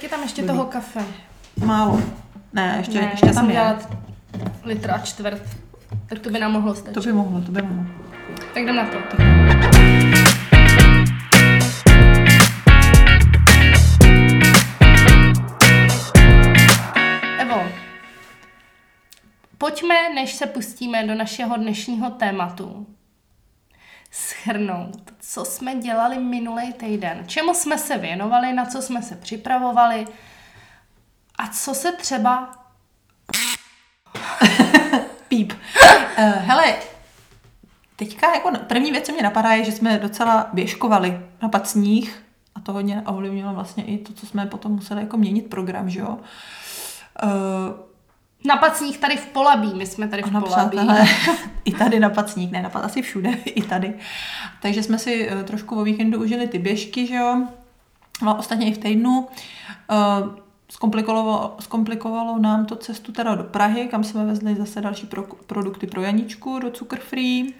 Kolik je tam ještě toho kafe? Málo. Ne, ještě, ne, ještě já tam je. litr a čtvrt. Tak to by nám mohlo stačit. To by mohlo, to by mohlo. Tak jdem na to. Evo, pojďme, než se pustíme do našeho dnešního tématu, schrnout, co jsme dělali minulý týden, čemu jsme se věnovali, na co jsme se připravovali a co se třeba... Píp. Uh, hele, teďka jako první věc, co mě napadá, je, že jsme docela běžkovali na pacních a to hodně ovlivnilo vlastně i to, co jsme potom museli jako měnit program, že jo. Uh, Na pacních tady v Polabí, my jsme tady v Ano, Polabí. přátelé, i tady na pacník, ne, napad asi všude, i tady. Takže jsme si eh, trošku o víkendu užili ty běžky, že jo, a ostatně i v týdnu. Eh, Zkomplikovalo, zkomplikovalo nám to cestu teda do Prahy, kam jsme vezli zase další pro, produkty pro Janičku do Cukr Free.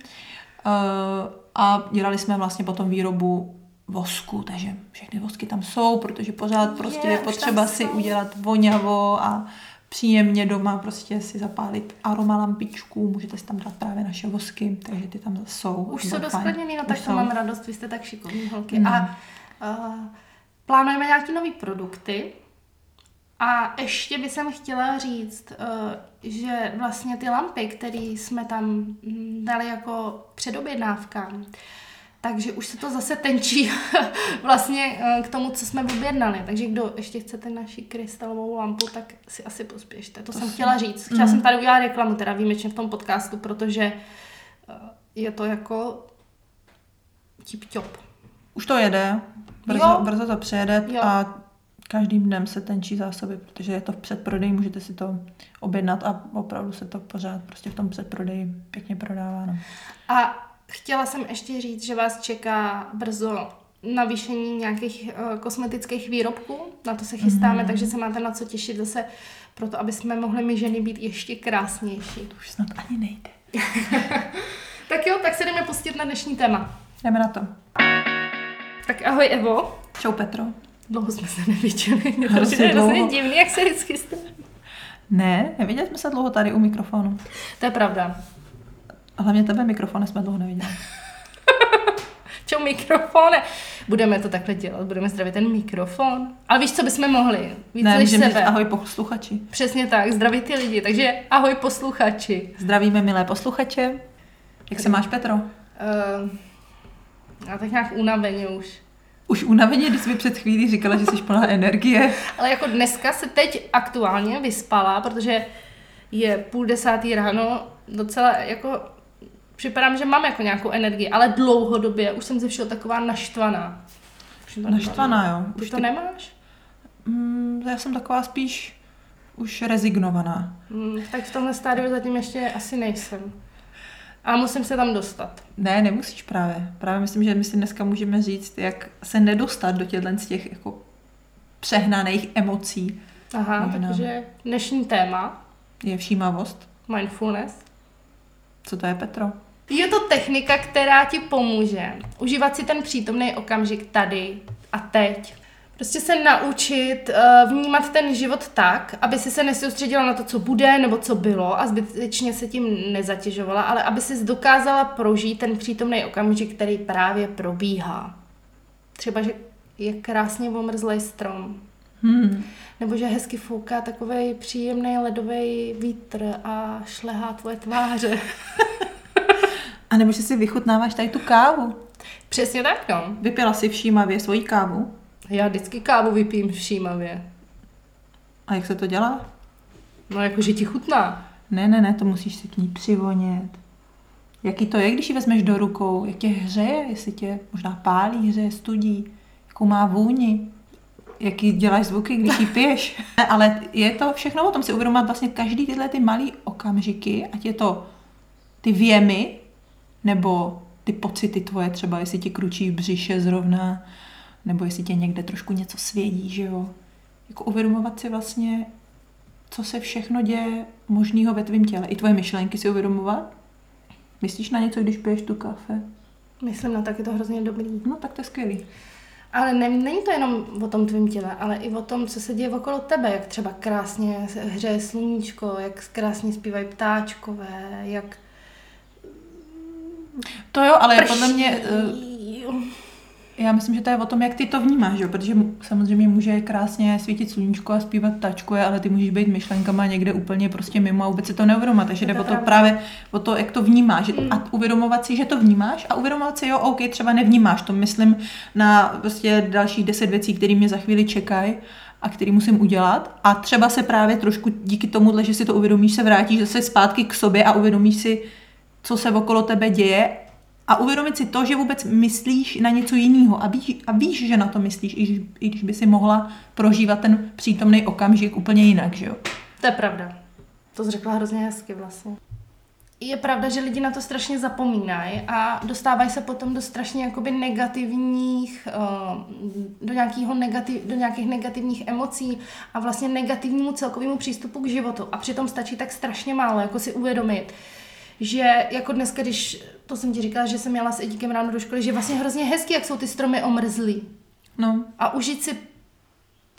Eh, A dělali jsme vlastně potom výrobu vosku, takže všechny vosky tam jsou, protože pořád prostě Je, je potřeba si udělat voňavo a příjemně doma prostě si zapálit aroma lampičku, můžete si tam dát právě naše vosky, takže ty tam jsou. Už jsou doskladněný, no tak to jsou. mám radost, vy jste tak šikovní holky. No. A uh, plánujeme nějaký nový produkty. A ještě bych jsem chtěla říct, uh, že vlastně ty lampy, které jsme tam mm, dali jako předobjednávkám, takže už se to zase tenčí vlastně eh, k tomu, co jsme objednali. Takže kdo ještě chcete naši krystalovou lampu, tak si asi pospěšte. To, To jsem si- chtěla říct. Chtěla jsem tady udělat reklamu, teda výjimečně v tom podcastu, protože eh, je to jako tip-top. Už to jede, brzo, Jo. brzo to přijede Jo. a každým dnem se tenčí zásoby, protože je to v předprodeji, můžete si to objednat a opravdu se to pořád prostě v tom předprodeji pěkně prodává. No. A chtěla jsem ještě říct, že vás čeká brzo navýšení nějakých uh, kosmetických výrobků. Na to se chystáme, mm. takže se máte na co těšit zase proto, aby jsme mohli my ženy být ještě krásnější. To už snad ani nejde. Tak jo, tak se jdeme pustit na dnešní téma. Jdeme na to. Tak ahoj Evo. Čau Petro. Dlouho jsme se neviděli. Mě to přijde hrozně divný, jak se vždycky stane. Ne, neviděli jsme se dlouho tady u mikrofonu. To je pravda. A hlavně tebe mikrofon jsme dlouho neviděli. Čau mikrofone. Budeme to takhle dělat, budeme zdravit ten mikrofon. Ale víš, co bychom mohli? Víc ne, než říct sebe. ahoj posluchači. Přesně tak, zdravit ty lidi. Takže ahoj posluchači. Zdravíme milé posluchače. Jak se máš Petro? Uh, já tak nějak unaveně už. Už unaveně, když jsi mi před chvílí říkala, že jsi plná energie. Ale jako dneska se teď aktuálně vyspala, protože je půl desátý ráno, docela jako připadám, že mám jako nějakou energii, ale dlouhodobě už jsem ze všeho taková naštvaná. To Naštvaná, jo. Ty Už to ty- nemáš? Mm, já jsem taková spíš už rezignovaná. Hmm, tak v tomhle stádiu zatím ještě asi nejsem. A musím se tam dostat. Ne, nemusíš právě. Právě myslím, že my si dneska můžeme říct, jak se nedostat do těchto z těch jako přehnaných emocí. Aha, Možná. takže dnešní téma, Je všímavost. mindfulness, Co to je, Petro? Je to technika, která ti pomůže užívat si ten přítomný okamžik tady a teď. Prostě se naučit uh, vnímat ten život tak, aby si se nesoustředila na to, co bude nebo co bylo a zbytečně se tím nezatěžovala, ale aby si dokázala prožít ten přítomný okamžik, který právě probíhá. Třeba, že je krásně omrzlej strom, Hmm. nebo že hezky fouká takový příjemný ledový vítr a šlehá tvoje tváře. A nebo že si vychutnáváš tady tu kávu. Přesně tak, no. Vypila si všímavě svoji kávu. Já vždycky kávu vypím všímavě. A jak se to dělá? No jakože ti chutná. Ne, ne, ne, to musíš si k ní přivonět. Jaký to je, když ji vezmeš do rukou? Jak tě hřeje? Jestli tě možná pálí, hřeje, studí? Jakou má vůni? Jaký děláš zvuky, když ji piješ? Ale je to všechno o tom si uvědomovat vlastně každý tyhle ty malý okamžiky, ať je to ty věmy, nebo ty pocity tvoje, třeba jestli ti kručí v břiše zrovna, nebo jestli tě někde trošku něco svědí, že jo. Jako uvědomovat si vlastně, co se všechno děje možného ve tvém těle. I tvoje myšlenky si uvědomovat. Myslíš na něco, když piješ tu kafe? Myslím, no tak je to hrozně dobrý. No tak to je skvělý. Ale ne, není to jenom o tom tvém těle, ale i o tom, co se děje okolo tebe, jak třeba krásně hřeje sluníčko, jak krásně zpívají ptáčkové, jak... To jo, ale prší. podle mě... Uh já myslím, že to je o tom, jak ty to vnímáš, jo? protože samozřejmě může krásně svítit sluníčko a zpívat tačkuje, ale ty můžeš být myšlenkama někde úplně prostě mimo a vůbec si to neuvědomovat. Takže jde o to právě o to, jak to vnímáš mm. a uvědomovat si, že to vnímáš a uvědomovat si, jo, OK, třeba nevnímáš, to myslím na prostě dalších deset věcí, které mě za chvíli čekají a který musím udělat. A třeba se právě trošku díky tomu, že si to uvědomíš, se vrátíš zase zpátky k sobě a uvědomíš si, co se okolo tebe děje a uvědomit si to, že vůbec myslíš na něco jiného a víš, a víš, že na to myslíš, i když, i když by si mohla prožívat ten přítomný okamžik úplně jinak, že jo? To je pravda. To jsi řekla hrozně hezky vlastně. Je pravda, že lidi na to strašně zapomínají a dostávají se potom do strašně jakoby negativních, eh, do, nějakého negativ, do nějakých negativních emocí a vlastně negativnímu celkovému přístupu k životu. A přitom stačí tak strašně málo, jako si uvědomit, že jako dneska, když, to jsem ti říkala, že jsem měla s Edíkem ráno do školy, že vlastně hrozně hezky, jak jsou ty stromy omrzlí. No. A užít si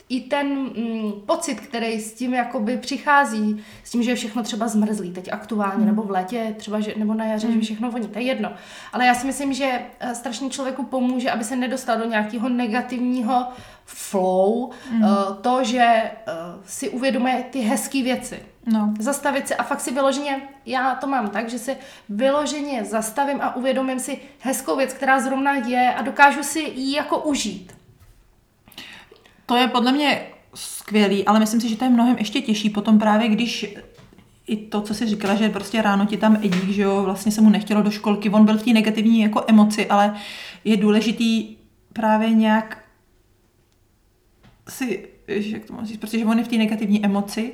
i ten mm, pocit, který s tím jakoby přichází, s tím, že je všechno třeba zmrzlý, teď aktuálně, mm. nebo v létě, třeba, že, nebo na jaře, mm. že všechno voní, to je jedno. Ale já si myslím, že eh, strašně člověku pomůže, aby se nedostal do nějakého negativního flow, mm. uh, to, že uh, si uvědomuje ty hezké věci. No. Zastavit se a fakt si vyloženě, já to mám tak, že si vyloženě zastavím a uvědomím si hezkou věc, která zrovna je a dokážu si ji jako užít. To je podle mě skvělý, ale myslím si, že to je mnohem ještě těžší potom právě, když i to, co jsi říkala, že prostě ráno ti tam Edík, že jo, vlastně se mu nechtělo do školky, on byl v té negativní jako emoci, ale je důležitý právě nějak si, jak to mám říct, protože on je v té negativní emoci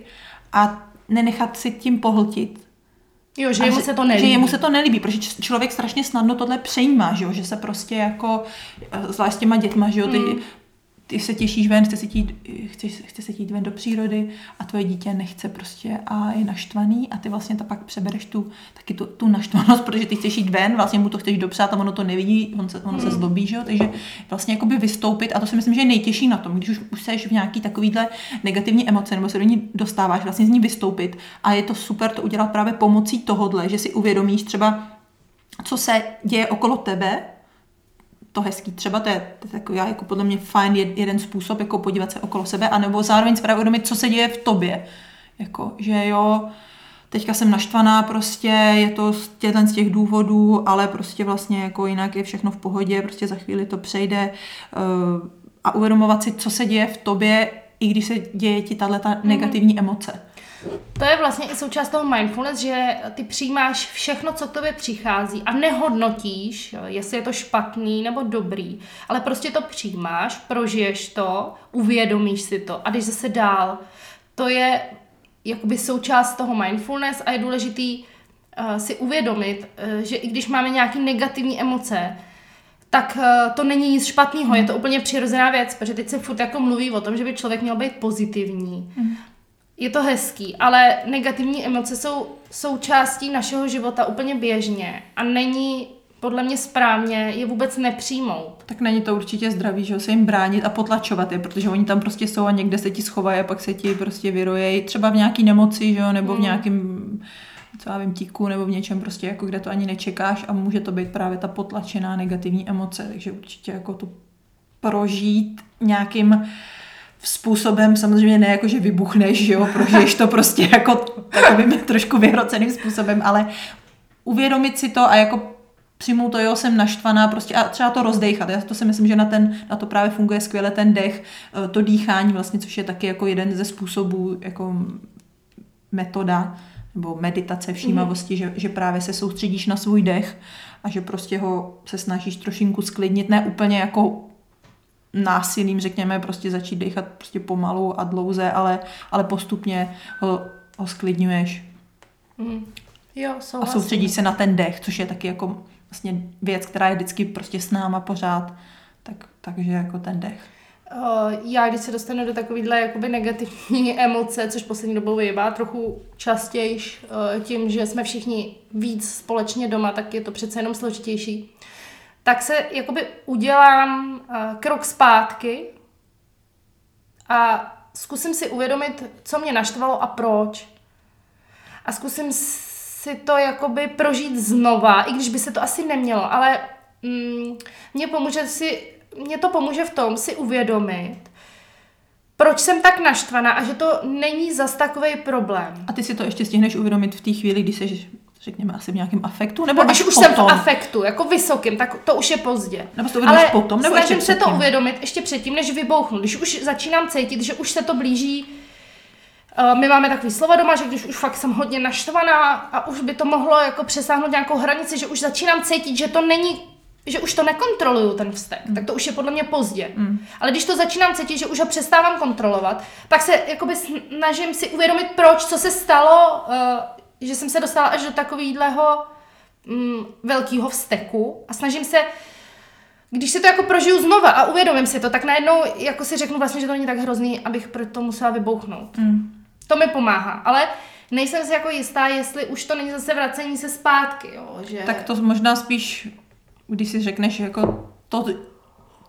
a nenechat si tím pohltit. Jo, že jemu se to nelíbí. Že jemu se to nelíbí, protože člověk strašně snadno tohle přejímá, že, jo? že se prostě jako, zvlášť s těma dětma, že jo, ty, mm ty se těšíš ven, chce se, tít, chce, chce se jít ven do přírody a tvoje dítě nechce prostě a je naštvaný a ty vlastně to pak přebereš tu, taky tu, tu naštvanost, protože ty chceš jít ven, vlastně mu to chceš dopřát a ono to nevidí, on se, ono se hmm. zlobí, že jo? takže vlastně jakoby vystoupit a to si myslím, že je nejtěžší na tom, když už, už seš v nějaký takovýhle negativní emoce nebo se do ní dostáváš, vlastně z ní vystoupit a je to super to udělat právě pomocí tohodle, že si uvědomíš třeba, co se děje okolo tebe, to hezký. Třeba to je, to je takový, jako podle mě fajn jeden způsob, jako podívat se okolo sebe, anebo zároveň uvědomit, co se děje v tobě. Jako, že jo, teďka jsem naštvaná, prostě je to z z těch důvodů, ale prostě vlastně jako jinak je všechno v pohodě, prostě za chvíli to přejde uh, a uvědomovat si, co se děje v tobě, i když se děje ti tahle mhm. negativní mm. emoce. To je vlastně i součást toho mindfulness, že ty přijímáš všechno, co k tobě přichází a nehodnotíš, jestli je to špatný nebo dobrý, ale prostě to přijímáš, prožiješ to, uvědomíš si to a jdeš zase dál. To je jakoby součást toho mindfulness a je důležitý uh, si uvědomit, uh, že i když máme nějaké negativní emoce, tak uh, to není nic špatného, je to úplně přirozená věc, protože teď se furt jako mluví o tom, že by člověk měl být pozitivní. Mm je to hezký, ale negativní emoce jsou součástí našeho života úplně běžně a není podle mě správně je vůbec nepřijmout. Tak není to určitě zdravý, že se jim bránit a potlačovat je, protože oni tam prostě jsou a někde se ti schovají a pak se ti prostě vyrojejí, třeba v nějaký nemoci, že jo, nebo hmm. v nějakém co já vím, tíku nebo v něčem prostě, jako kde to ani nečekáš a může to být právě ta potlačená negativní emoce, takže určitě jako to prožít nějakým způsobem, samozřejmě ne jako, že vybuchneš, že jo, prožiješ to prostě jako takovým trošku vyhroceným způsobem, ale uvědomit si to a jako přijmout to, jo, jsem naštvaná, prostě a třeba to rozdechat. Já to si myslím, že na, ten, na to právě funguje skvěle ten dech, eh, to dýchání vlastně, což je taky jako jeden ze způsobů, jako metoda nebo meditace všímavosti, mm. že, že právě se soustředíš na svůj dech a že prostě ho se snažíš trošinku sklidnit, ne úplně jako násilím, řekněme, prostě začít dechat prostě pomalu a dlouze, ale, ale postupně ho, ho sklidňuješ. Mm. Jo, a soustředí se na ten dech, což je taky jako vlastně věc, která je vždycky prostě s náma pořád. Tak, takže jako ten dech. Já, když se dostanu do takovýhle jakoby negativní emoce, což poslední dobou vyjevá trochu častěji tím, že jsme všichni víc společně doma, tak je to přece jenom složitější tak se jakoby udělám uh, krok zpátky a zkusím si uvědomit, co mě naštvalo a proč. A zkusím si to jakoby prožít znova, i když by se to asi nemělo, ale mm, mě pomůže si, mě to pomůže v tom si uvědomit, proč jsem tak naštvaná a že to není zas takový problém. A ty si to ještě stihneš uvědomit v té chvíli, kdy jsi, řekněme, asi v nějakém afektu? Nebo když už potom? jsem v afektu, jako vysokým, tak to už je pozdě. Nebo to Ale potom, nebo snažím se to uvědomit ještě předtím, než vybouchnu. Když už začínám cítit, že už se to blíží, eh, my máme takový slova doma, že když už fakt jsem hodně naštvaná a už by to mohlo jako přesáhnout nějakou hranici, že už začínám cítit, že to není že už to nekontroluju ten vztek, mm. tak to už je podle mě pozdě. Mm. Ale když to začínám cítit, že už ho přestávám kontrolovat, tak se jakoby snažím si uvědomit, proč, co se stalo, uh, že jsem se dostala až do takového um, velkého vzteku a snažím se když si to jako prožiju znova a uvědomím si to, tak najednou jako si řeknu vlastně, že to není tak hrozný, abych pro to musela vybouchnout. Mm. To mi pomáhá, ale nejsem si jako jistá, jestli už to není zase vracení se zpátky, jo, že... Tak to možná spíš když si řekneš jako to,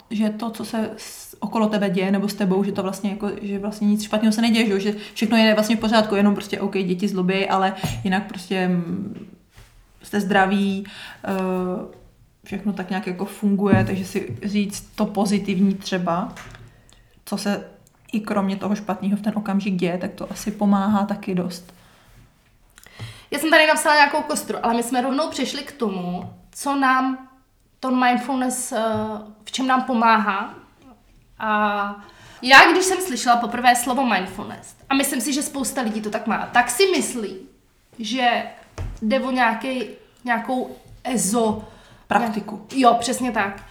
že to, co se okolo tebe děje nebo s tebou, že to vlastně jako, že vlastně nic špatného se neděje, že všechno je vlastně v pořádku, jenom prostě OK, děti zlobí, ale jinak prostě mm, jste zdraví, eh, všechno tak nějak jako funguje, takže si říct to pozitivní třeba, co se i kromě toho špatného v ten okamžik děje, tak to asi pomáhá taky dost. Já jsem tady napsala nějakou kostru, ale my jsme rovnou přešli k tomu, co nám to mindfulness, eh, v čem nám pomáhá. A já, když jsem slyšela poprvé slovo mindfulness, a myslím si, že spousta lidí to tak má, tak si myslí, že jde o nějaký, nějakou ezo... Praktiku. Nějak, jo, přesně tak.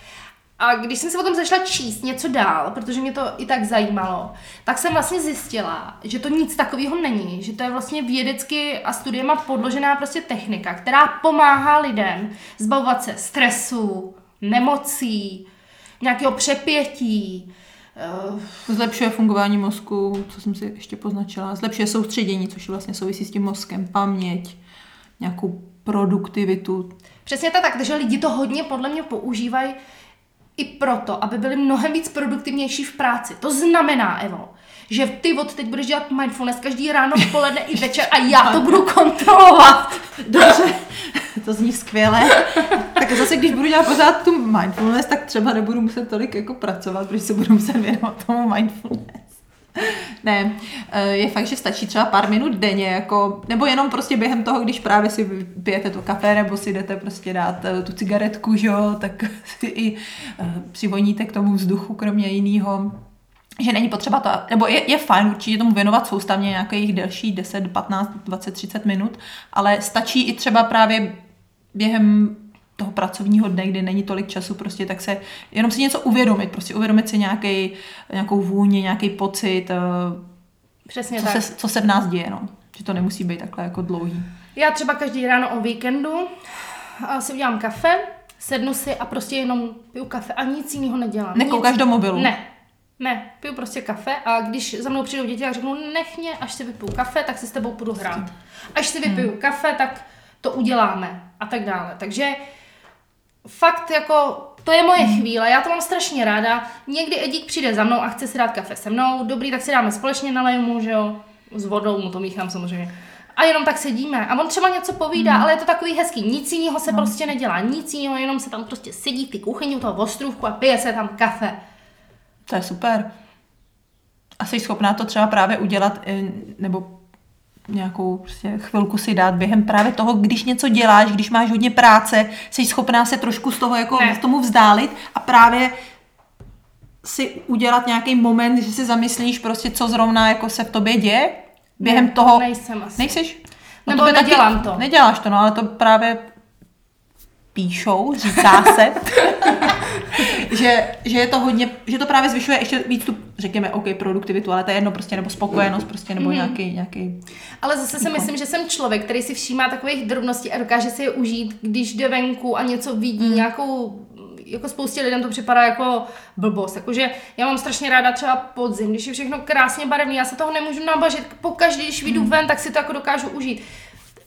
A když jsem se o tom začala číst něco dál, protože mě to i tak zajímalo, tak jsem vlastně zjistila, že to nic takového není, že to je vlastně vědecky a studiema podložená prostě technika, která pomáhá lidem zbavovat se stresu, nemocí, nějakého přepětí, eh, Zlepšuje fungování mozku, co jsem si ještě poznačila. Zlepšuje soustředění, což vlastně souvisí s tím mozkem, paměť, nějakou produktivitu. Přesně tak, takže lidi to hodně podle mě používají i proto, aby byli mnohem víc produktivnější v práci. To znamená, Evo, že ty od teď budeš dělat mindfulness každý ráno, poledne i večer a já to budu kontrolovat. Dobře, to zní skvěle. Tak zase, když budu dělat pořád tu mindfulness, tak třeba nebudu muset tolik jako pracovat, protože se budu muset věnovat tomu mindfulness. Ne, eh, je fakt, že stačí třeba pár minut denně, jako, nebo jenom prostě během toho, když právě si pijete to kafe, nebo si jdete prostě dát eh, tu cigaretku, že jo, tak si i eh, přivoníte k tomu vzduchu, kromě jiného že není potřeba to, nebo je, je fajn určitě tomu věnovat soustavně nějakých delší 10, 15, 20, 30 minut, ale stačí i třeba právě během toho pracovního dne, kdy není tolik času, prostě tak se jenom si něco uvědomit, prostě uvědomit si nějaký, nějakou vůni, nějaký pocit, eh, Přesně co, tak. Se, co se v nás děje, no. Že to nemusí být takhle jako dlouhý. Já třeba každý ráno o víkendu si udělám kafe, sednu si a prostě jenom piju kafe a nic jiného nedělám. Nekoukáš do mobilu? Ne, ne, piju prostě kafe a když za mnou přijdou děti a řeknu, nech mě, až si vypiju kafe, tak se s tebou budu hrát. Až si vypiju hmm. kafe, tak to uděláme a tak dále. Takže fakt jako, to je moje hmm. chvíle, já to mám strašně ráda. Někdy Edík přijde za mnou a chce si dát kafe se mnou, dobrý, tak si dáme společně, naleju mu, že jo, s vodou mu to míchám samozřejmě. A jenom tak sedíme. A on třeba něco povídá, hmm. ale je to takový hezký. Nic jiného se no. prostě nedělá. Nic jiného, jenom se tam prostě sedí ty kuchyni u toho ostrůvku a pije se tam kafe. To je super. A jsi schopná to třeba právě udělat, nebo nějakou prostě chvilku si dát během právě toho, když něco děláš, když máš hodně práce, jsi schopná se trošku z toho jako ne. tomu vzdálit a právě si udělat nějaký moment, že si zamyslíš prostě, co zrovna jako se v tobě děje, během ne, toho... Nejsem asi. Nejseš? No Nebo nedělám taky, to. Neděláš to, no, ale to právě píšou, říká se, že, že je to hodně, že to právě zvyšuje ještě víc tu, řekněme, OK, produktivitu, ale to je jedno prostě, nebo spokojenost prostě, nebo mm. nějaký, nějaký... Ale zase si myslím, že jsem člověk, který si všímá takových drobností a dokáže si je užít, když jde venku a něco vidí, mm. nějakou jako spoustě lidem to připadá jako blbost. Jakože já mám strašně ráda třeba podzim, když je všechno krásně barevný, já se toho nemůžu nabažit. Pokaždé, když vyjdu mm. ven, tak si to jako dokážu užít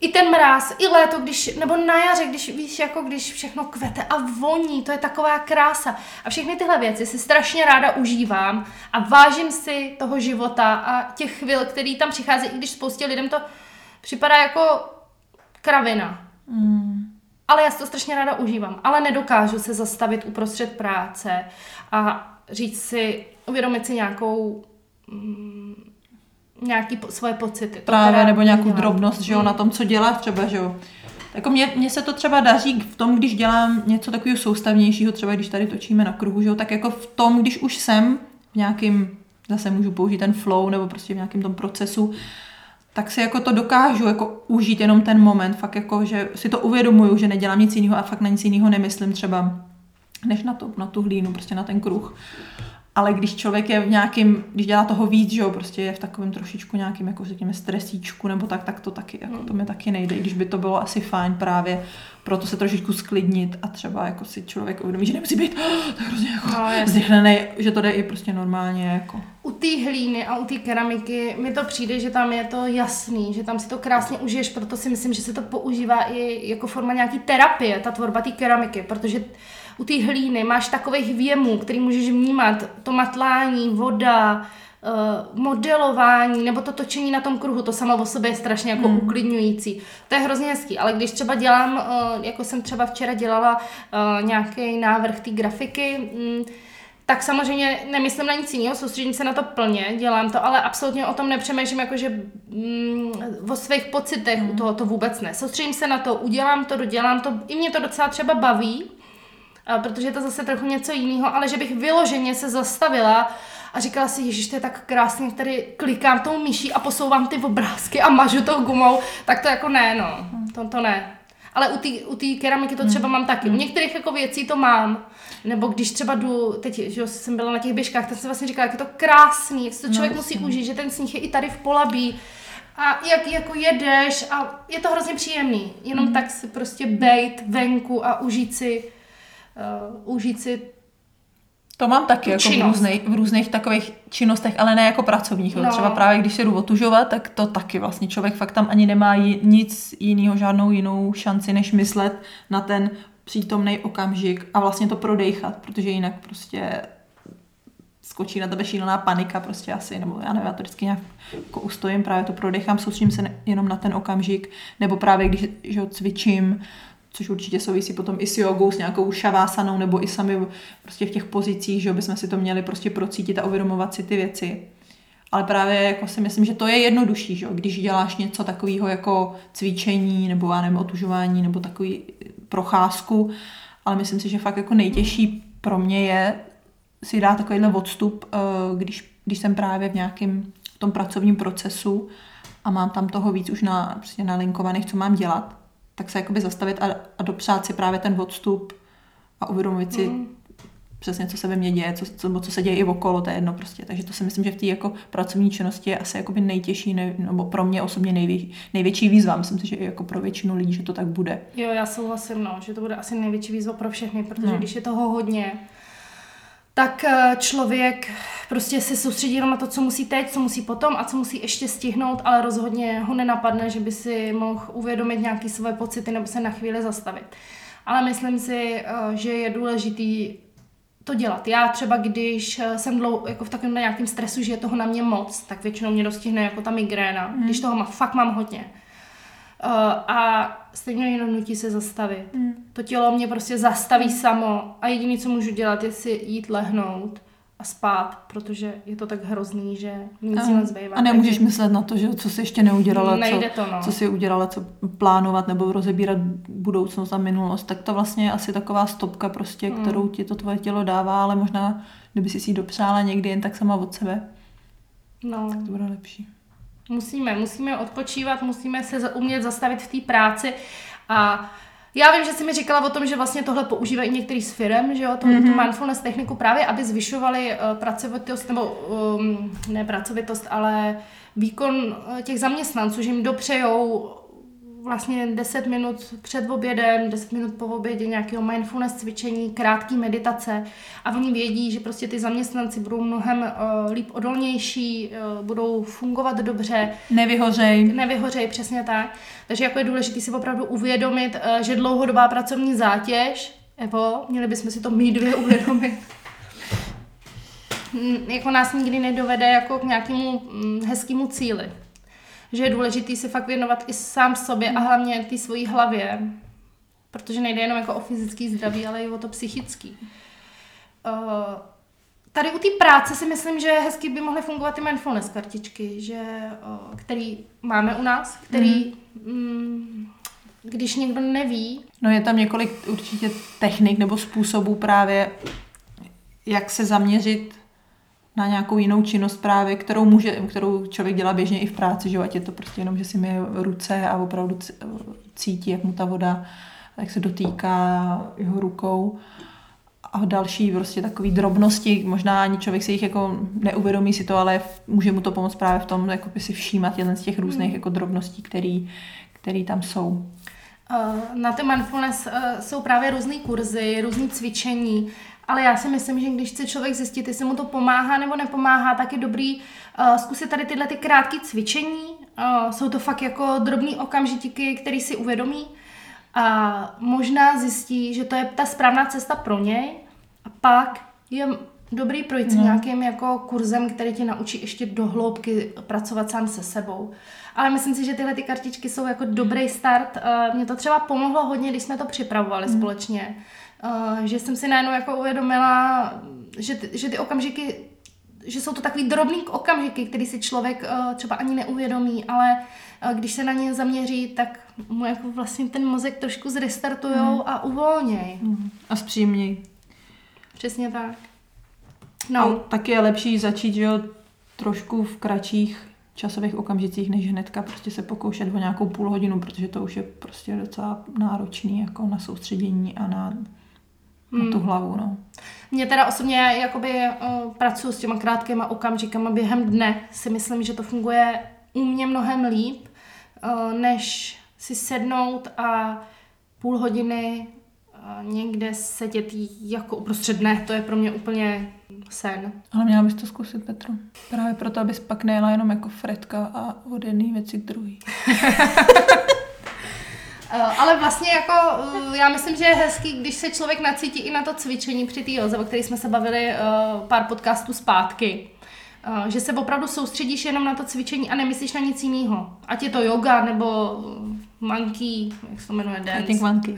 i ten mráz, i léto, když, nebo na jaře, když víš, jako když všechno kvete a voní, to je taková krása. A všechny tyhle věci si strašně ráda užívám a vážím si toho života a těch chvil, který tam přichází, i když spoustě lidem to připadá jako kravina. Mm. Ale já si to strašně ráda užívám. Ale nedokážu se zastavit uprostřed práce a říct si, uvědomit si nějakou mm, nějaký po, svoje pocity. To Právě, nebo nějakou dělám. drobnost, že jo, na tom, co děláš třeba, že jo. Jako mně, mně se to třeba daří v tom, když dělám něco takového soustavnějšího, třeba když tady točíme na kruhu, že jo, tak jako v tom, když už jsem v nějakým, zase můžu použít ten flow, nebo prostě v nějakém tom procesu, tak si jako to dokážu jako užít jenom ten moment, fakt jako, že si to uvědomuju, že nedělám nic jiného a fakt na nic jiného nemyslím třeba, než na, to, na tu hlínu, prostě na ten kruh. Ale když člověk je v nějakém, když dělá toho víc, že jo, prostě je v takovém trošičku nějakým, jako řekněme, stresíčku nebo tak, tak to taky, jako to mi taky nejde, když by to bylo asi fajn právě proto se trošičku sklidnit a třeba jako si člověk uvědomí, že nemusí být oh, tak hrozně jako no, že to jde i prostě normálně jako. U té hlíny a u té keramiky mi to přijde, že tam je to jasný, že tam si to krásně užiješ, proto si myslím, že se to používá i jako forma nějaký terapie, ta tvorba té keramiky, protože u té hlíny máš takových věmů, který můžeš vnímat, to matlání, voda, uh, modelování nebo to točení na tom kruhu, to samo o sobě je strašně jako hmm. uklidňující. To je hrozně hezký, ale když třeba dělám, uh, jako jsem třeba včera dělala uh, nějaký návrh té grafiky, um, tak samozřejmě nemyslím na nic jiného, soustředím se na to plně, dělám to, ale absolutně o tom nepřemýšlím, jakože mm, o svých pocitech mm. u toho to vůbec ne. Soustředím se na to, udělám to, dodělám to, i mě to docela třeba baví, protože je to zase trochu něco jiného, ale že bych vyloženě se zastavila a říkala si, ježiš, to je tak krásně, tady klikám tou myší a posouvám ty obrázky a mažu tou gumou, tak to jako ne, no, to, to ne. Ale u té keramiky to třeba mám taky. U některých jako věcí to mám. Nebo když třeba jdu, teď že jsem byla na těch běžkách, tak jsem vlastně říkala, jak je to krásný, jak se to no, člověk no, musí užít, že ten sníh je i tady v Polabí. A jak jako jedeš a je to hrozně příjemný. Jenom mm. tak si prostě bejt venku a užít si uh, užít si to mám taky jako v různých, v různých takových činnostech, ale ne jako pracovních. No. Třeba právě když se jdu otužovat, tak to taky vlastně člověk fakt tam ani nemá nic jiného, žádnou jinou šanci, než myslet na ten přítomný okamžik a vlastně to prodejchat, protože jinak prostě skočí na tebe šílená panika prostě asi, nebo já nevím, já to vždycky nějak jako ustojím, právě to prodechám, soustředím se jenom na ten okamžik, nebo právě když že cvičím, což určitě souvisí potom i s jogou, s nějakou šavásanou, nebo i sami prostě v těch pozicích, že bychom si to měli prostě procítit a uvědomovat si ty věci. Ale právě jako si myslím, že to je jednodušší, že? když děláš něco takového jako cvičení, nebo já nevím, otužování, nebo takový procházku, ale myslím si, že fakt jako nejtěžší pro mě je si dát takovýhle odstup, eh, když, když jsem právě v nějakém tom pracovním procesu a mám tam toho víc už na, prostě nalinkovaných, co mám dělat, tak se jakoby zastavit a, a dopřát si právě ten odstup a uvědomit si mm. přesně, co se ve mně děje, co, co, co se děje i okolo, to je jedno prostě. Takže to si myslím, že v té jako pracovní činnosti je asi jakoby nejtěžší, nej, nebo pro mě osobně nejvě, největší výzva. Myslím si, že i jako pro většinu lidí, že to tak bude. Jo, já souhlasím, no, že to bude asi největší výzva pro všechny, protože no. když je toho hodně, tak eh, člověk prostě se soustředí jenom na to, co musí teď, co musí potom a co musí ještě stihnout, ale rozhodně ho nenapadne, že by si mohl uvědomit nějaké své pocity nebo se na chvíli zastavit. Ale myslím si, eh, že je důležitý to dělat. Já třeba, když eh, jsem dlouho jako v takovém nějakém stresu, že je toho na mě moc, tak většinou mě dostihne jako ta migréna, mm. když toho má, fakt mám hodně a stejně jenom nutí se zastavit. Mm. To tělo mě prostě zastaví mm. samo a jediné, co můžu dělat, je si jít lehnout a spát, protože je to tak hrozný, že nic a, nezbývá. A nemůžeš takže... myslet na to, že co jsi ještě neudělala, Nejde co, to, no. co jsi udělala, co plánovat nebo rozebírat budoucnost a minulost, tak to vlastně je asi taková stopka prostě, mm. kterou ti to tvoje tělo dává, ale možná, kdyby si si ji dopřála někdy jen tak sama od sebe, no. tak to bude lepší. Musíme, musíme odpočívat, musíme se umět zastavit v té práci a já vím, že jsi mi říkala o tom, že vlastně tohle používají některý z firm, že jo, to, mm-hmm. tu mindfulness techniku právě, aby zvyšovali uh, pracovitost, nebo um, ne pracovitost, ale výkon uh, těch zaměstnanců, že jim dopřejou vlastně 10 minut před obědem, 10 minut po obědě nějakého mindfulness cvičení, krátký meditace a oni vědí, že prostě ty zaměstnanci budou mnohem uh, líp odolnější, uh, budou fungovat dobře. Nevyhořej. Nevyhořej, přesně tak. Takže jako je důležité si opravdu uvědomit, uh, že dlouhodobá pracovní zátěž, Evo, měli bychom si to mít dvě uvědomit, jako nás nikdy nedovede jako k nějakému mm, hezkému cíli že je důležitý si fakt věnovat i sám sobě a hlavně té svojí hlavě, protože nejde jenom jako o fyzický zdraví, ale i o to psychický. Uh, tady u té práce si myslím, že hezky by mohly fungovat ty mindfulness kartičky, že, uh, který máme u nás, který, mm. Mm, když někdo neví. No je tam několik určitě technik nebo způsobů právě, jak se zaměřit na nějakou jinou činnost právě, kterou, může, kterou člověk dělá běžně i v práci, že ať je to prostě jenom, že si myje ruce a opravdu cítí, jak mu ta voda, jak se dotýká jeho rukou a další prostě takové drobnosti, možná ani člověk si jich jako neuvědomí si to, ale může mu to pomoct právě v tom, jako by si všímat jeden z těch různých hmm. jako drobností, který, který tam jsou. Na ty mindfulness eh, jsou právě různé kurzy, různé cvičení, ale já si myslím, že když chce člověk zjistit, jestli mu to pomáhá nebo nepomáhá, tak je dobrý uh, zkusit tady tyhle ty krátké cvičení. Uh, jsou to fakt jako drobný okamžiky, který si uvědomí a možná zjistí, že to je ta správná cesta pro něj a pak je dobrý projít si no. nějakým jako kurzem, který tě naučí ještě do hloubky pracovat sám se sebou. Ale myslím si, že tyhle ty kartičky jsou jako dobrý start. Uh, Mně to třeba pomohlo hodně, když jsme to připravovali mm. společně Uh, že jsem si najednou jako uvědomila, že ty, že ty okamžiky, že jsou to takový drobný okamžiky, který si člověk uh, třeba ani neuvědomí, ale uh, když se na ně zaměří, tak mu jako vlastně ten mozek trošku zrestartujou mm. a uvolněj. Mm. A zpříjemněj. Přesně tak. No. A taky je lepší začít, že jo, trošku v kratších časových okamžicích, než hnedka prostě se pokoušet o nějakou půl hodinu, protože to už je prostě docela náročný jako na soustředění a na hmm. na tu hmm. hlavu. No. Mně teda osobně, jakoby uh, pracuji s těma krátkýma okamžikama během dne, si myslím, že to funguje u mě mnohem líp, uh, než si sednout a půl hodiny uh, někde sedět jako uprostřed dne. To je pro mě úplně sen. Ale měla bys to zkusit, Petro. Právě proto, abys pak nejela jenom jako Fredka a od jedné věci k druhé. Eh, ale vlastně jako, eh, já myslím, že je hezký, když se člověk nacítí i na to cvičení při té joze, o které jsme se bavili eh, pár podcastů zpátky. Že se opravdu soustředíš jenom na to cvičení a nemyslíš na nic jiného. Ať je to yoga nebo monkey, jak se to jmenuje, dance. I think monkey.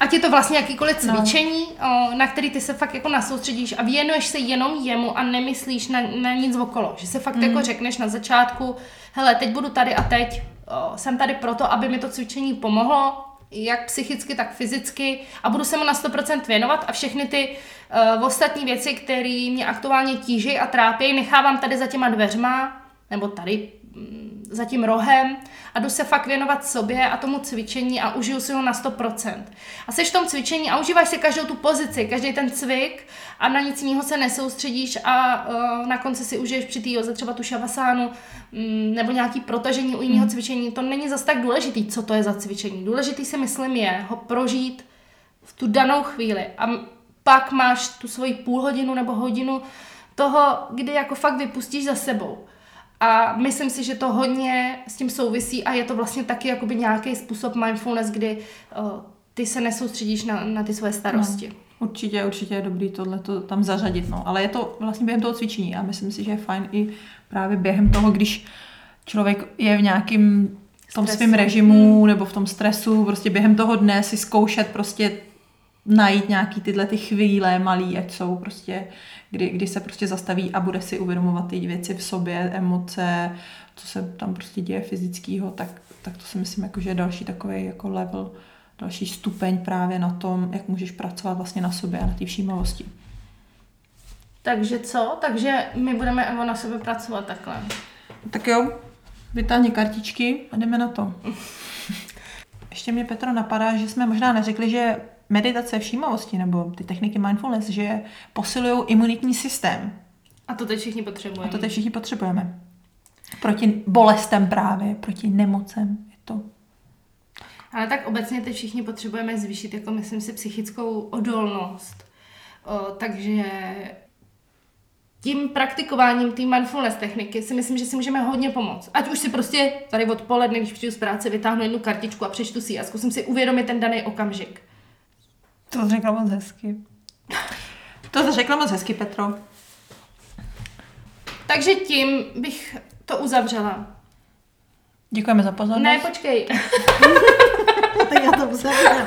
Ať je to vlastně jakýkoliv no. cvičení, no. na který ty se fakt jako nasoustředíš a věnuješ se jenom jemu a nemyslíš na, na nic okolo. Že se fakt mm. jako řekneš na začátku, hele, teď budu tady a teď jsem tady proto, aby mi to cvičení pomohlo, jak psychicky, tak fyzicky a budu se mu na 100% věnovat a všechny ty uh, ostatní věci, které mě aktuálně tíží a trápí, nechávám tady za těma dveřma, nebo tady mm, za tím rohem a jdu se fakt věnovat sobě a tomu cvičení a užiju si ho na 100%. A jsi v tom cvičení a užíváš si každou tu pozici, každý ten cvik a na nic jiného se nesoustředíš a uh, na konci si užiješ při té joze třeba tu šavasánu um, nebo nějaký protažení u jiného mm. cvičení. To není zas tak důležitý, co to je za cvičení. Důležitý si myslím je ho prožít v tu danou chvíli a pak máš tu svoji půl hodinu nebo hodinu toho, kdy jako fakt vypustíš za sebou. A myslím si, že to hodně s tím souvisí a je to vlastně taky jakoby nějaký způsob mindfulness, kdy uh, ty se nesoustředíš na, na ty svoje starosti. No. Určitě, určitě je dobrý tohle to tam zařadit, no. Ale je to vlastně během toho cvičení a myslím si, že je fajn i právě během toho, když člověk je v nějakém tom svém režimu nebo v tom stresu, prostě během toho dne si zkoušet prostě najít nějaký tyhle ty chvíle malý, ať jsou prostě, kdy, kdy se prostě zastaví a bude si uvědomovat ty věci v sobě, emoce, co se tam prostě děje fyzického, tak, tak to si myslím, jako, že je další takový jako level, další stupeň právě na tom, jak můžeš pracovat vlastně na sobě a na té všímavosti. Takže co? Takže my budeme Evo na sebe pracovat takhle. Tak jo, vytáhni kartičky a jdeme na to. Ještě mě Petro napadá, že jsme možná neřekli, že meditace všímavosti nebo ty techniky mindfulness, že posilují imunitní systém. A to teď všichni potřebujeme. A to teď všichni potřebujeme. Proti bolestem právě, proti nemocem. Je to Ale tak obecně teď všichni potřebujeme zvýšit, jako myslím si, psychickou odolnost. O, takže tím praktikováním té mindfulness techniky si myslím, že si můžeme hodně pomoct. Ať už si prostě tady odpoledne, když přijdu z práce, vytáhnu jednu kartičku a přečtu si a zkusím si uvědomit ten daný okamžik. To řekla moc hezky. To řekla moc hezky, Petro. Takže tím bych to uzavřela. Děkujeme za pozornost. Ne, počkej. Tak já to uzavřu.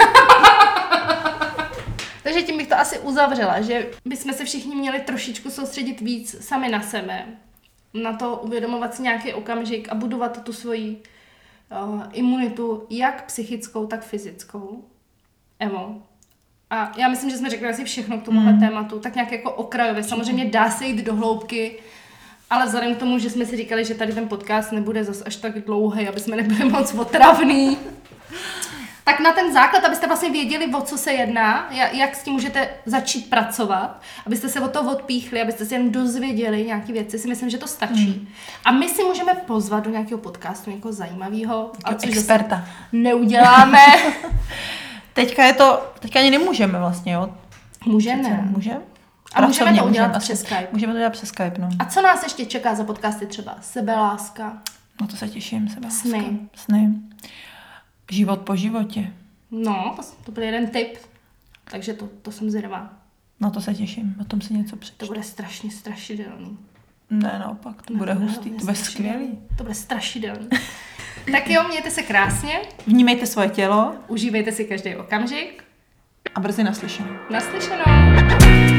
Takže tím bych to asi uzavřela, že bychom se všichni měli trošičku soustředit víc sami na sebe. Na to uvědomovat si nějaký okamžik a budovat tu svoji uh, imunitu, jak psychickou, tak fyzickou. Emo. A já myslím, že jsme řekli asi všechno k tomuhle mm. tématu, tak nějak jako okrajově. Samozřejmě dá se jít do hloubky, ale vzhledem k tomu, že jsme si říkali, že tady ten podcast nebude zas až tak dlouhý, aby jsme nebyli moc otravný, tak na ten základ, abyste vlastně věděli, o co se jedná, ja- jak s tím můžete začít pracovat, abyste se o to odpíchli, abyste se jen dozvěděli nějaké věci, si myslím, že to stačí. Hmm. A my si můžeme pozvat do nějakého podcastu někoho zajímavého, a což experta. neuděláme. Teďka je to, teďka ani nemůžeme vlastně, jo? můžeme. Můžeme? A můžeme to udělat můžeme, přes. Skype. Můžeme to dělat přes Skype, no. A co nás ještě čeká za podcasty třeba? Sebeláska. No to se těším, sebe. Sny. Sny. Život po životě. No, to, to byl jeden tip. Takže to, to jsem zvědavá. Na to se těším, o tom si něco To přečtu. bude strašně strašidelný. Ne, naopak, to bude hustý, to bude skvělý. To bude strašidelný. tak jo, mějte se krásně, Vnímejte svoje tělo užívejte si každý okamžik. a brzy naslyšenou. Naslyšenou.